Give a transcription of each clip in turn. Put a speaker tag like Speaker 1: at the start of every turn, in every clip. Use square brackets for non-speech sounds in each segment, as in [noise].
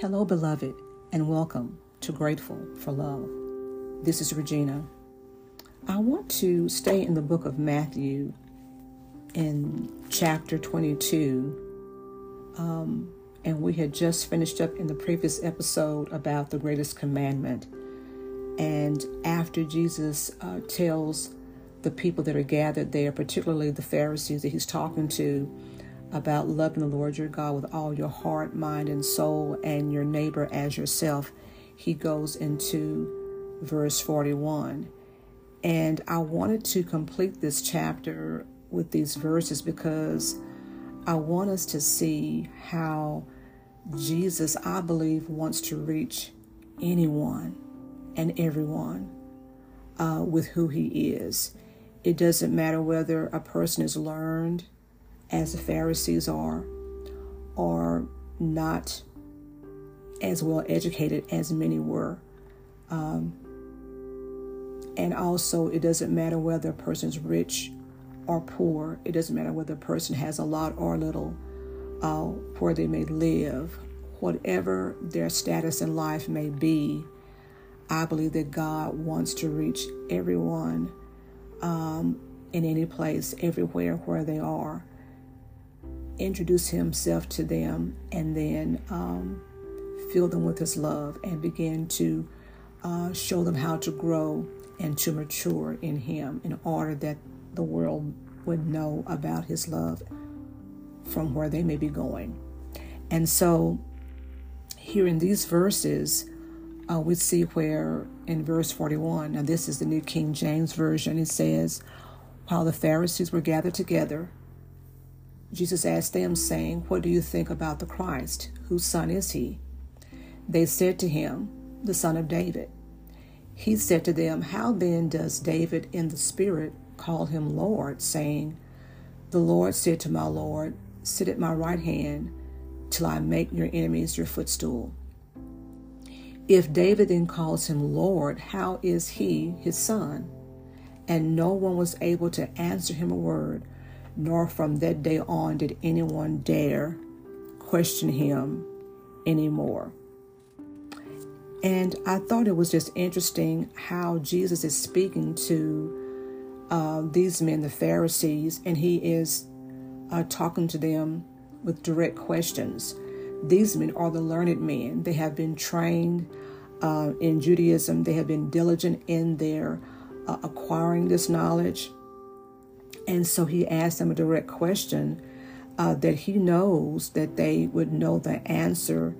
Speaker 1: Hello, beloved, and welcome to Grateful for Love. This is Regina. I want to stay in the book of Matthew in chapter 22. Um, and we had just finished up in the previous episode about the greatest commandment. And after Jesus uh, tells the people that are gathered there, particularly the Pharisees that he's talking to, about loving the Lord your God with all your heart, mind, and soul, and your neighbor as yourself, he goes into verse 41. And I wanted to complete this chapter with these verses because I want us to see how Jesus, I believe, wants to reach anyone and everyone uh, with who he is. It doesn't matter whether a person is learned, as the Pharisees are, are not as well educated as many were. Um, and also, it doesn't matter whether a person is rich or poor, it doesn't matter whether a person has a lot or little, uh, where they may live, whatever their status in life may be. I believe that God wants to reach everyone um, in any place, everywhere where they are introduce himself to them and then um, fill them with his love and begin to uh, show them how to grow and to mature in him in order that the world would know about his love from where they may be going. And so, here in these verses, uh, we see where in verse 41, now this is the New King James Version, it says, While the Pharisees were gathered together, Jesus asked them, saying, What do you think about the Christ? Whose son is he? They said to him, The son of David. He said to them, How then does David in the Spirit call him Lord, saying, The Lord said to my Lord, Sit at my right hand till I make your enemies your footstool. If David then calls him Lord, how is he his son? And no one was able to answer him a word nor from that day on did anyone dare question him anymore. And I thought it was just interesting how Jesus is speaking to uh, these men, the Pharisees, and he is uh, talking to them with direct questions. These men are the learned men. They have been trained uh, in Judaism, they have been diligent in their uh, acquiring this knowledge. And so he asked them a direct question uh, that he knows that they would know the answer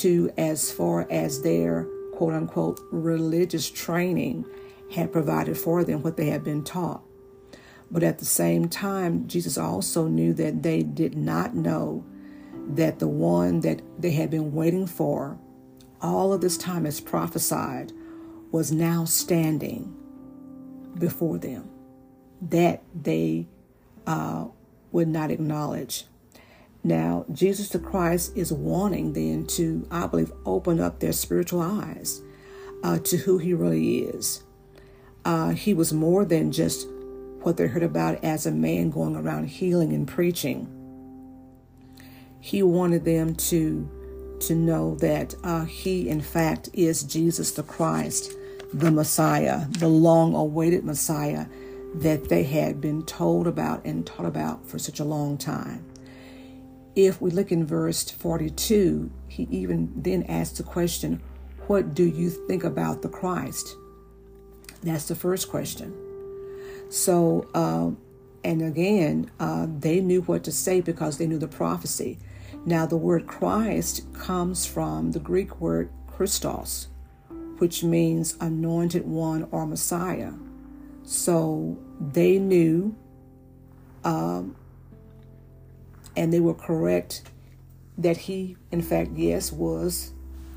Speaker 1: to as far as their quote unquote religious training had provided for them what they had been taught. But at the same time, Jesus also knew that they did not know that the one that they had been waiting for all of this time as prophesied was now standing before them that they uh, would not acknowledge. Now, Jesus the Christ is wanting then to, I believe, open up their spiritual eyes uh, to who he really is. Uh, he was more than just what they heard about as a man going around healing and preaching. He wanted them to to know that uh, he, in fact, is Jesus the Christ, the Messiah, the long-awaited Messiah that they had been told about and taught about for such a long time. If we look in verse 42, he even then asks the question, What do you think about the Christ? That's the first question. So, uh, and again, uh, they knew what to say because they knew the prophecy. Now, the word Christ comes from the Greek word Christos, which means anointed one or Messiah. So they knew, um, and they were correct that he, in fact, yes, was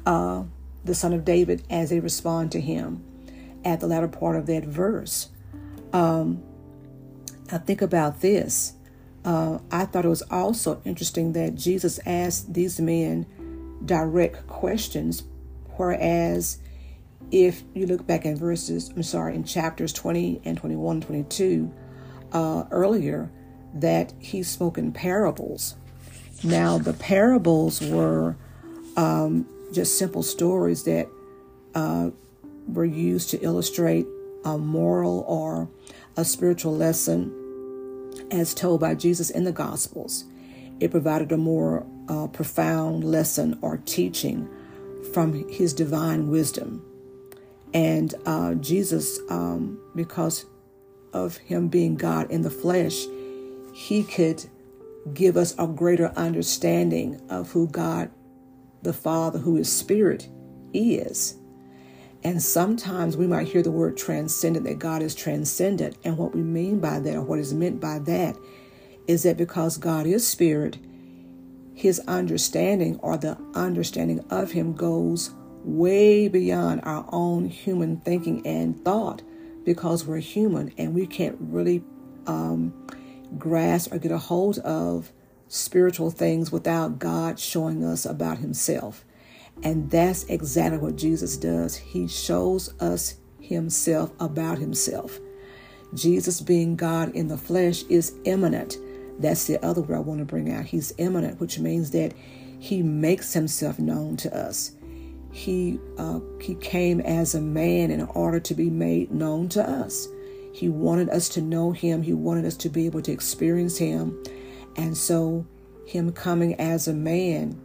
Speaker 1: uh, the son of David as they respond to him at the latter part of that verse. Um, I think about this. Uh, I thought it was also interesting that Jesus asked these men direct questions, whereas if you look back in verses, I'm sorry, in chapters 20 and 21, 22, uh, earlier, that he spoke in parables. Now, the parables were um, just simple stories that uh, were used to illustrate a moral or a spiritual lesson as told by Jesus in the Gospels. It provided a more uh, profound lesson or teaching from his divine wisdom. And uh, Jesus, um, because of him being God in the flesh, he could give us a greater understanding of who God the Father, who is Spirit, is. And sometimes we might hear the word transcendent, that God is transcendent. And what we mean by that, or what is meant by that, is that because God is Spirit, his understanding or the understanding of him goes way beyond our own human thinking and thought because we're human and we can't really um, grasp or get a hold of spiritual things without God showing us about himself. And that's exactly what Jesus does. He shows us himself about himself. Jesus, being God in the flesh, is immanent. That's the other word I want to bring out. He's immanent, which means that he makes himself known to us. He uh, he came as a man in order to be made known to us. He wanted us to know him. He wanted us to be able to experience him, and so him coming as a man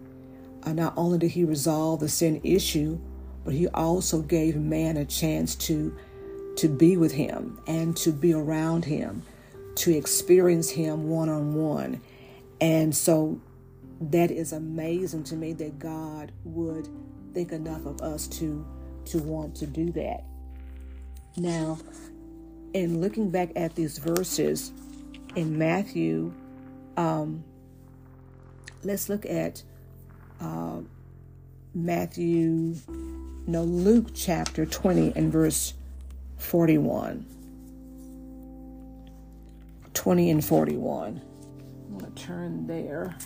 Speaker 1: uh, not only did he resolve the sin issue, but he also gave man a chance to to be with him and to be around him, to experience him one on one. And so that is amazing to me that God would think enough of us to to want to do that. Now, in looking back at these verses in Matthew, um, let's look at uh, Matthew, no, Luke chapter 20 and verse 41. 20 and 41. I'm going to turn there.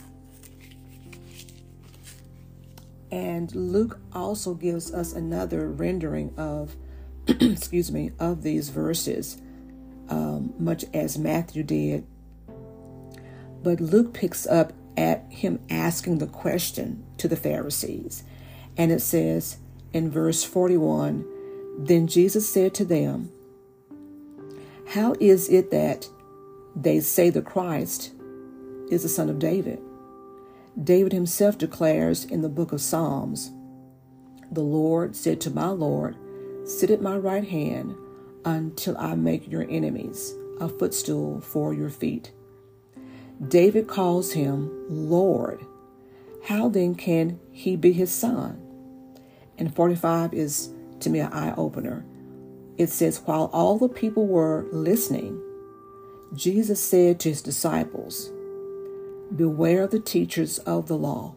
Speaker 1: And Luke also gives us another rendering of, [clears throat] excuse me, of these verses, um, much as Matthew did. But Luke picks up at him asking the question to the Pharisees. And it says in verse 41 Then Jesus said to them, How is it that they say the Christ is the son of David? David himself declares in the book of Psalms, The Lord said to my Lord, Sit at my right hand until I make your enemies a footstool for your feet. David calls him Lord. How then can he be his son? And 45 is to me an eye opener. It says, While all the people were listening, Jesus said to his disciples, Beware of the teachers of the law.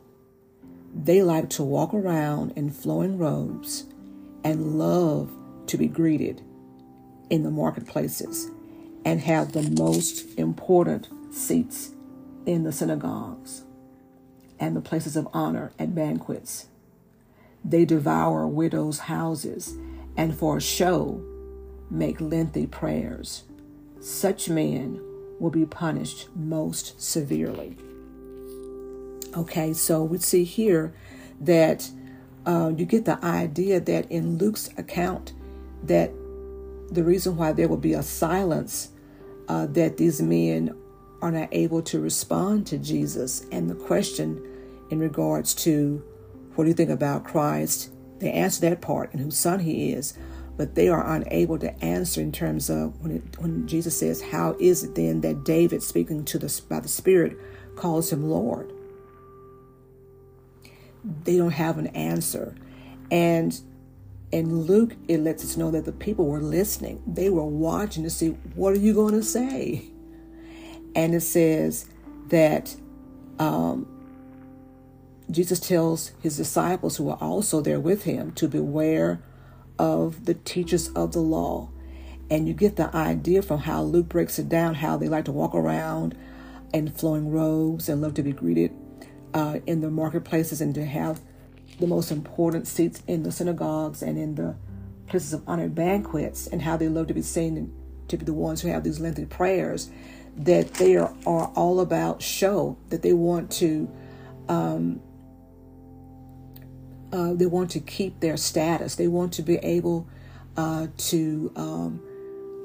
Speaker 1: They like to walk around in flowing robes and love to be greeted in the marketplaces and have the most important seats in the synagogues and the places of honor at banquets. They devour widows' houses and for a show make lengthy prayers. Such men will be punished most severely. Okay, so we see here that uh, you get the idea that in Luke's account that the reason why there will be a silence uh, that these men are not able to respond to Jesus and the question in regards to what do you think about Christ, they answer that part and whose son he is, but they are unable to answer in terms of when, it, when Jesus says, "How is it then that David, speaking to the by the Spirit, calls him Lord?" They don't have an answer, and in Luke, it lets us know that the people were listening. They were watching to see what are you going to say and it says that um, Jesus tells his disciples who are also there with him to beware of the teachers of the law. And you get the idea from how Luke breaks it down how they like to walk around in flowing robes and love to be greeted uh, in the marketplaces and to have the most important seats in the synagogues and in the places of honored banquets, and how they love to be seen and to be the ones who have these lengthy prayers that they are, are all about show, that they want to um, uh, they want to keep their status. They want to be able uh, to um,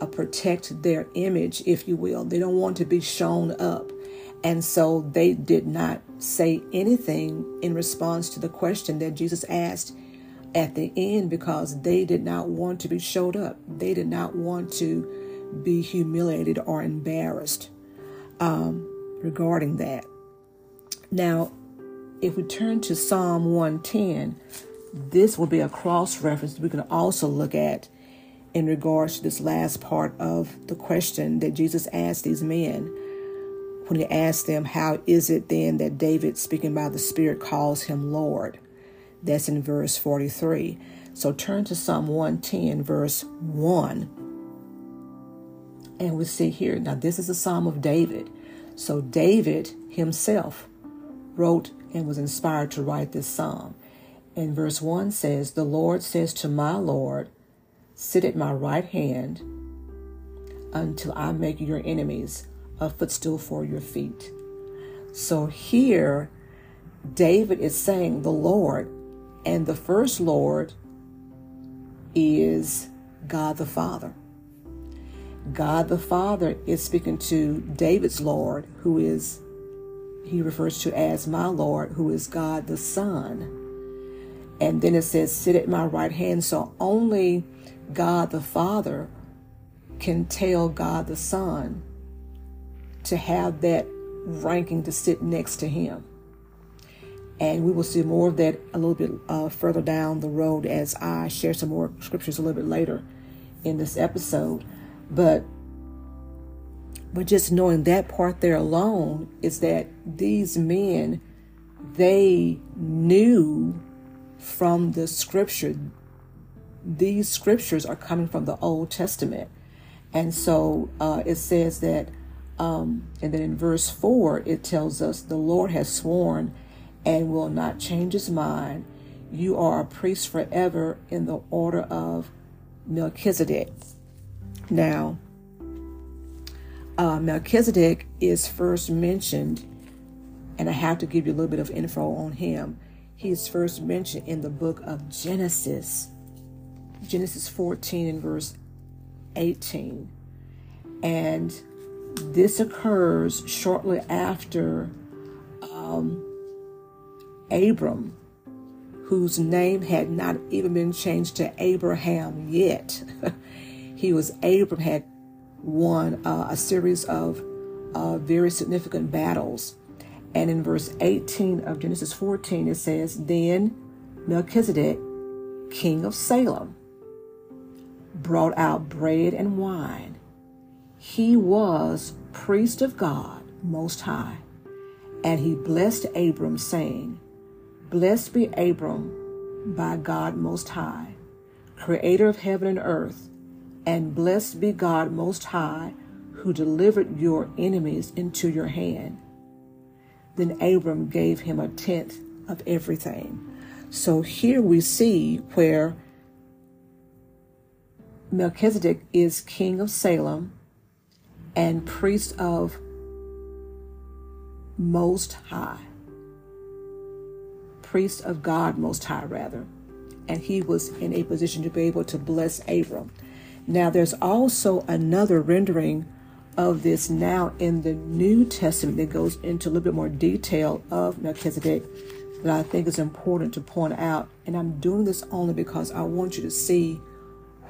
Speaker 1: uh, protect their image, if you will. They don't want to be shown up. And so they did not say anything in response to the question that Jesus asked at the end because they did not want to be showed up. They did not want to be humiliated or embarrassed um, regarding that. Now, if we turn to Psalm 110, this will be a cross reference we can also look at in regards to this last part of the question that Jesus asked these men when he asked them, How is it then that David, speaking by the Spirit, calls him Lord? That's in verse 43. So turn to Psalm 110, verse 1. And we see here, now this is a psalm of David. So David himself wrote and was inspired to write this psalm. And verse 1 says, The Lord says to my Lord, Sit at my right hand until I make your enemies a footstool for your feet. So here, David is saying the Lord, and the first Lord is God the Father. God the Father is speaking to David's Lord, who is, he refers to as my Lord, who is God the Son. And then it says, Sit at my right hand. So only God the Father can tell God the Son to have that ranking to sit next to him. And we will see more of that a little bit uh, further down the road as I share some more scriptures a little bit later in this episode. But but just knowing that part there alone is that these men they knew from the scripture these scriptures are coming from the Old Testament. And so uh, it says that, um, and then in verse 4, it tells us, The Lord has sworn and will not change his mind. You are a priest forever in the order of Melchizedek. Now, uh, Melchizedek is first mentioned, and I have to give you a little bit of info on him. He is first mentioned in the book of Genesis. Genesis 14 and verse 18. And this occurs shortly after um, Abram, whose name had not even been changed to Abraham yet. [laughs] he was Abram, had won uh, a series of uh, very significant battles. And in verse 18 of Genesis 14, it says, Then Melchizedek, king of Salem, brought out bread and wine. He was priest of God Most High. And he blessed Abram, saying, Blessed be Abram by God Most High, creator of heaven and earth, and blessed be God Most High, who delivered your enemies into your hand. Then Abram gave him a tenth of everything. So here we see where Melchizedek is king of Salem and priest of Most High. Priest of God Most High, rather. And he was in a position to be able to bless Abram. Now, there's also another rendering of this now in the New Testament that goes into a little bit more detail of Melchizedek that I think is important to point out. And I'm doing this only because I want you to see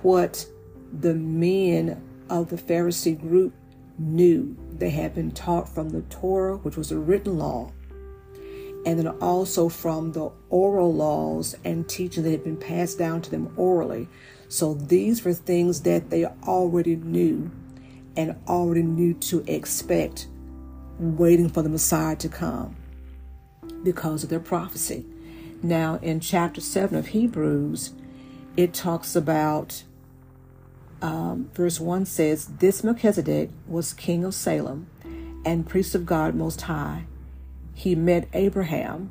Speaker 1: what the men of the Pharisee group knew. They had been taught from the Torah, which was a written law, and then also from the oral laws and teaching that had been passed down to them orally. So these were things that they already knew and already knew to expect, waiting for the Messiah to come because of their prophecy. Now, in chapter 7 of Hebrews, it talks about um, verse 1 says, This Melchizedek was king of Salem and priest of God Most High. He met Abraham,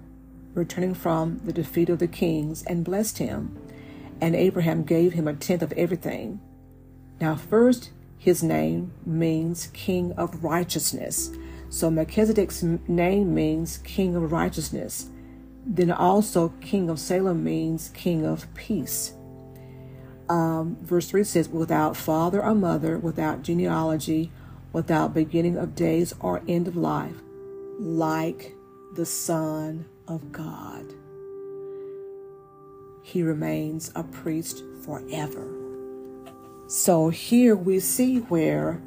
Speaker 1: returning from the defeat of the kings, and blessed him. And Abraham gave him a tenth of everything. Now, first, his name means king of righteousness. So Melchizedek's name means king of righteousness. then also king of Salem means king of peace. Um, verse 3 says, without father or mother, without genealogy, without beginning of days or end of life, like the Son of God. He remains a priest forever. So here we see where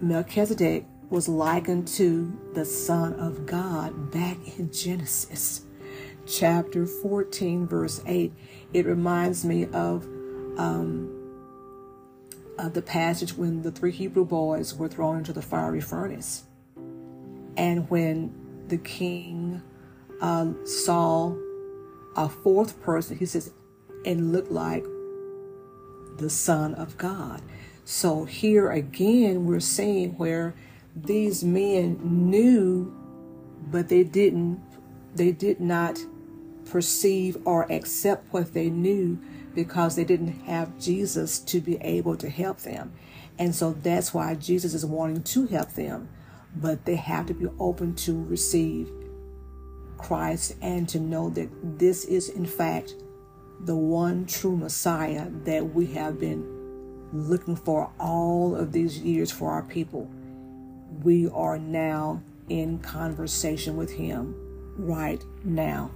Speaker 1: Melchizedek was likened to the Son of God back in Genesis chapter 14, verse 8. It reminds me of, um, the passage when the three Hebrew boys were thrown into the fiery furnace. And when the king uh, saw a fourth person, he says, and looked like the Son of God. So here again, we're seeing where these men knew, but they didn't, they did not perceive or accept what they knew because they didn't have Jesus to be able to help them. And so that's why Jesus is wanting to help them, but they have to be open to receive Christ and to know that this is, in fact, the one true Messiah that we have been looking for all of these years for our people we are now in conversation with Him right now.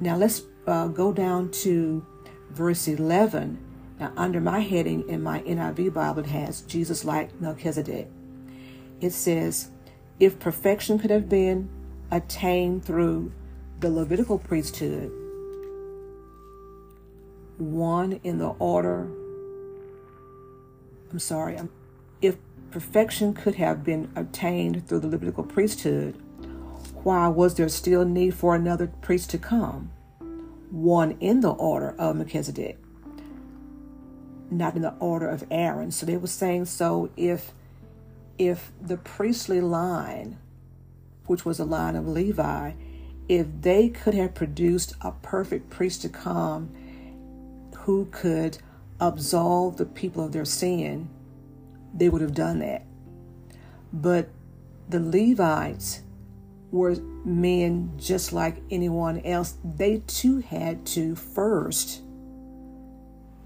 Speaker 1: Now let's uh, go down to verse 11. Now, under my heading in my NIV Bible, it has Jesus like Melchizedek. It says, if perfection could have been attained through the Levitical priesthood, one in the order, I'm sorry, if perfection could have been obtained through the Levitical priesthood, why was there still need for another priest to come? One in the order of Melchizedek, not in the order of Aaron. So they were saying so if if the priestly line, which was the line of Levi, if they could have produced a perfect priest to come who could absolve the people of their sin, they would have done that. But the Levites were men just like anyone else. They too had to first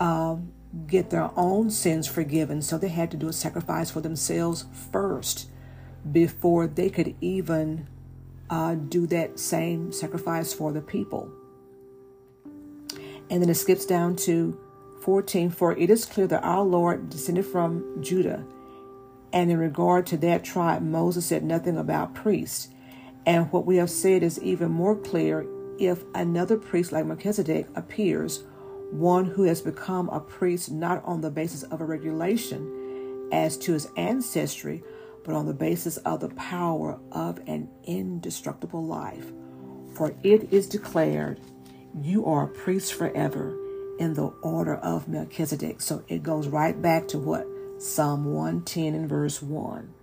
Speaker 1: um, get their own sins forgiven. So they had to do a sacrifice for themselves first before they could even uh, do that same sacrifice for the people. And then it skips down to 14 For it is clear that our Lord descended from Judah, and in regard to that tribe, Moses said nothing about priests. And what we have said is even more clear if another priest like Melchizedek appears, one who has become a priest not on the basis of a regulation as to his ancestry, but on the basis of the power of an indestructible life. For it is declared, You are a priest forever in the order of Melchizedek. So it goes right back to what? Psalm 110 and verse 1.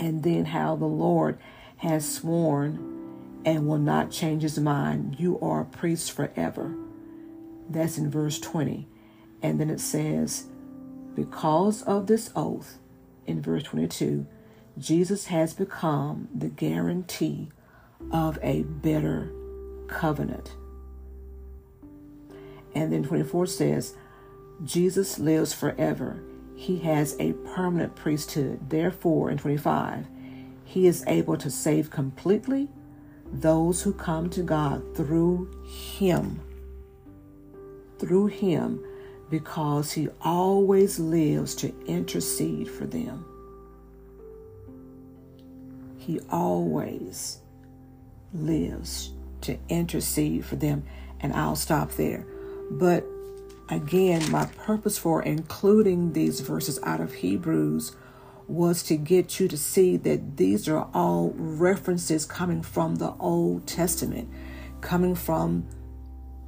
Speaker 1: And then how the Lord has sworn and will not change his mind. You are a priest forever. That's in verse 20. And then it says, Because of this oath, in verse 22, Jesus has become the guarantee of a better covenant. And then 24 says, Jesus lives forever. He has a permanent priesthood. Therefore, in 25, he is able to save completely those who come to God through him. Through him, because he always lives to intercede for them. He always lives to intercede for them. And I'll stop there. But again, my purpose for including these verses out of Hebrews was to get you to see that these are all references coming from the Old Testament, coming from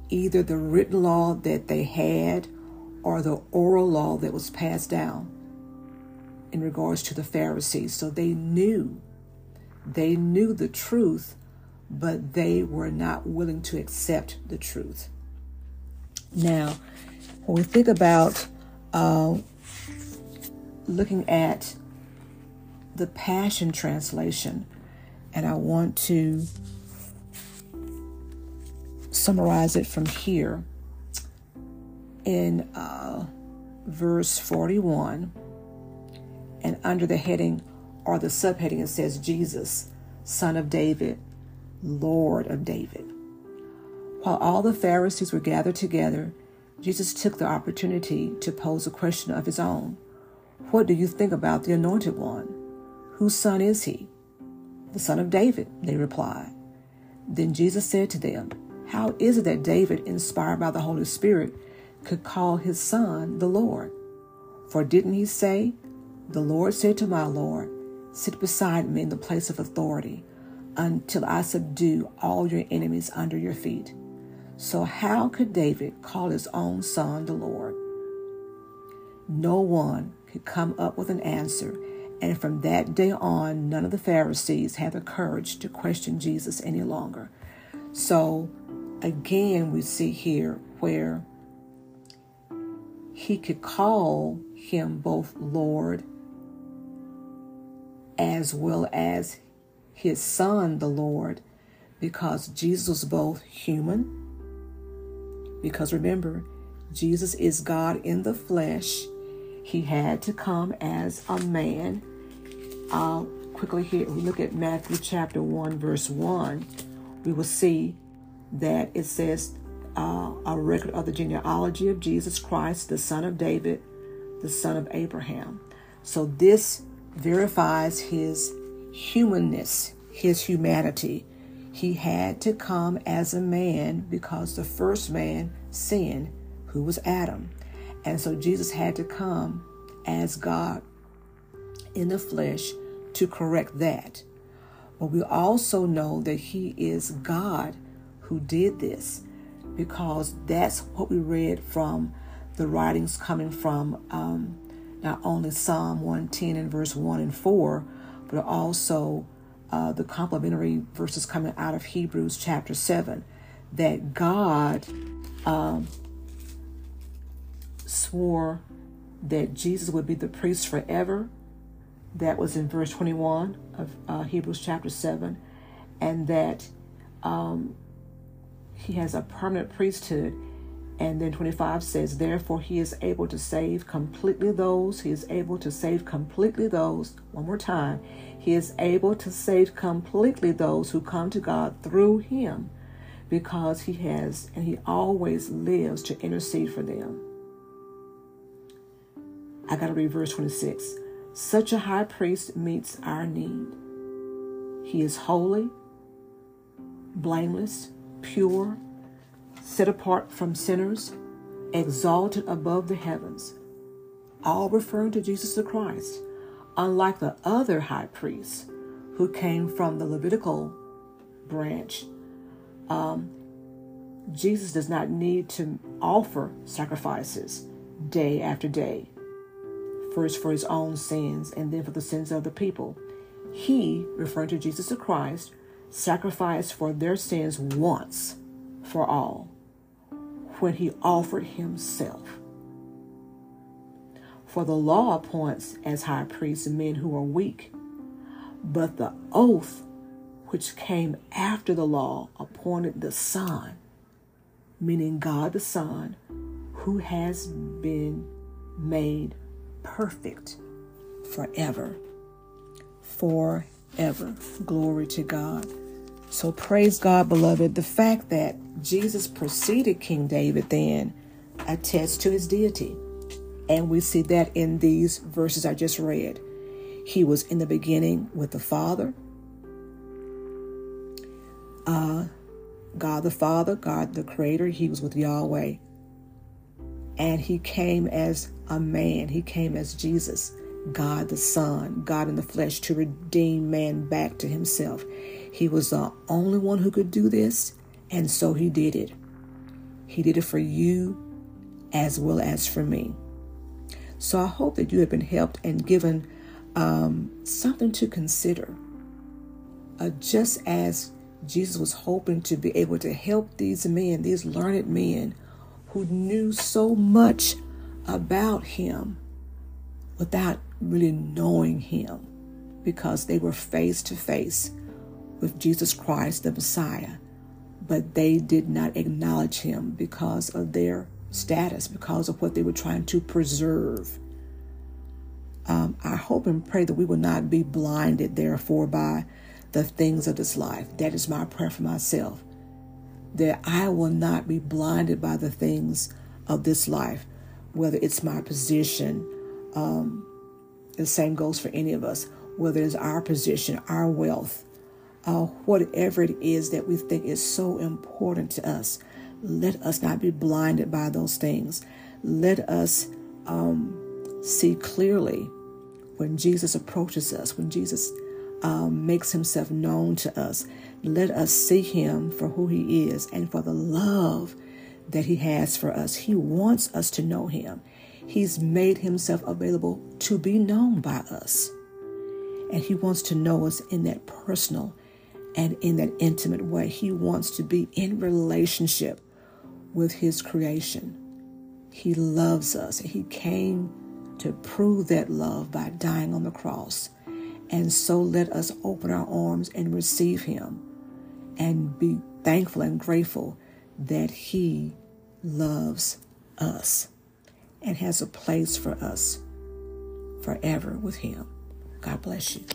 Speaker 1: either the written law that they had or the oral law that was passed down in regards to the Pharisees. So they knew, they knew the truth, but they were not willing to accept the truth. Now, when we think about uh, looking at the Passion Translation, and I want to summarize it from here. In uh, verse 41 and under the heading or the subheading it says jesus son of david lord of david. While all the pharisees were gathered together jesus took the opportunity to pose a question of his own what do you think about the anointed one whose son is he the son of david they replied then jesus said to them how is it that david inspired by the holy spirit could call his son the Lord. For didn't he say, The Lord said to my Lord, Sit beside me in the place of authority until I subdue all your enemies under your feet? So, how could David call his own son the Lord? No one could come up with an answer, and from that day on, none of the Pharisees had the courage to question Jesus any longer. So, again, we see here where he could call him both Lord as well as his son, the Lord, because Jesus was both human. Because remember, Jesus is God in the flesh. He had to come as a man. Uh, quickly here, we look at Matthew chapter 1, verse 1. We will see that it says, uh, a record of the genealogy of Jesus Christ, the son of David, the son of Abraham. So this verifies his humanness, his humanity. He had to come as a man because the first man sinned, who was Adam. And so Jesus had to come as God in the flesh to correct that. But we also know that he is God who did this because that's what we read from the writings coming from um, not only Psalm 110 and verse 1 and 4, but also uh, the complementary verses coming out of Hebrews chapter 7 that God um, swore that Jesus would be the priest forever. That was in verse 21 of uh, Hebrews chapter 7. And that um, he has a permanent priesthood. And then 25 says, Therefore, he is able to save completely those. He is able to save completely those. One more time. He is able to save completely those who come to God through him because he has and he always lives to intercede for them. I got to read verse 26. Such a high priest meets our need. He is holy, blameless, pure, set apart from sinners, exalted above the heavens, all referring to Jesus the Christ, unlike the other high priests who came from the Levitical branch. Um, Jesus does not need to offer sacrifices day after day, first for his own sins and then for the sins of the people. He, referring to Jesus the Christ, sacrificed for their sins once for all when he offered himself. For the law appoints as high priests men who are weak, but the oath which came after the law appointed the Son, meaning God the Son, who has been made perfect forever. Forever. Glory to God. So praise God, beloved. The fact that Jesus preceded King David then attests to his deity. And we see that in these verses I just read. He was in the beginning with the Father, uh, God the Father, God the Creator. He was with Yahweh. And he came as a man, he came as Jesus, God the Son, God in the flesh, to redeem man back to himself. He was the only one who could do this, and so he did it. He did it for you as well as for me. So I hope that you have been helped and given um, something to consider. Uh, just as Jesus was hoping to be able to help these men, these learned men who knew so much about him without really knowing him because they were face to face with Jesus Christ, the Messiah, but they did not acknowledge him because of their status, because of what they were trying to preserve. Um, I hope and pray that we will not be blinded, therefore, by the things of this life. That is my prayer for myself. That I will not be blinded by the things of this life, whether it's my position, um, the same goes for any of us, whether it's our position, our wealth, uh, whatever it is that we think is so important to us. Let us not be blinded by those things. Let us um, see clearly when Jesus approaches us, when Jesus um, makes himself known to us. Let us see him for who he is and for the love that he has for us. He wants us to know him. He's made himself available to be known by us. And he wants to know us in that personal and in that intimate way. He wants to be in relationship with his creation. He loves us. He came to prove that love by dying on the cross. And so let us open our arms and receive him and be thankful and grateful that he loves us and has a place for us forever with him. God bless you.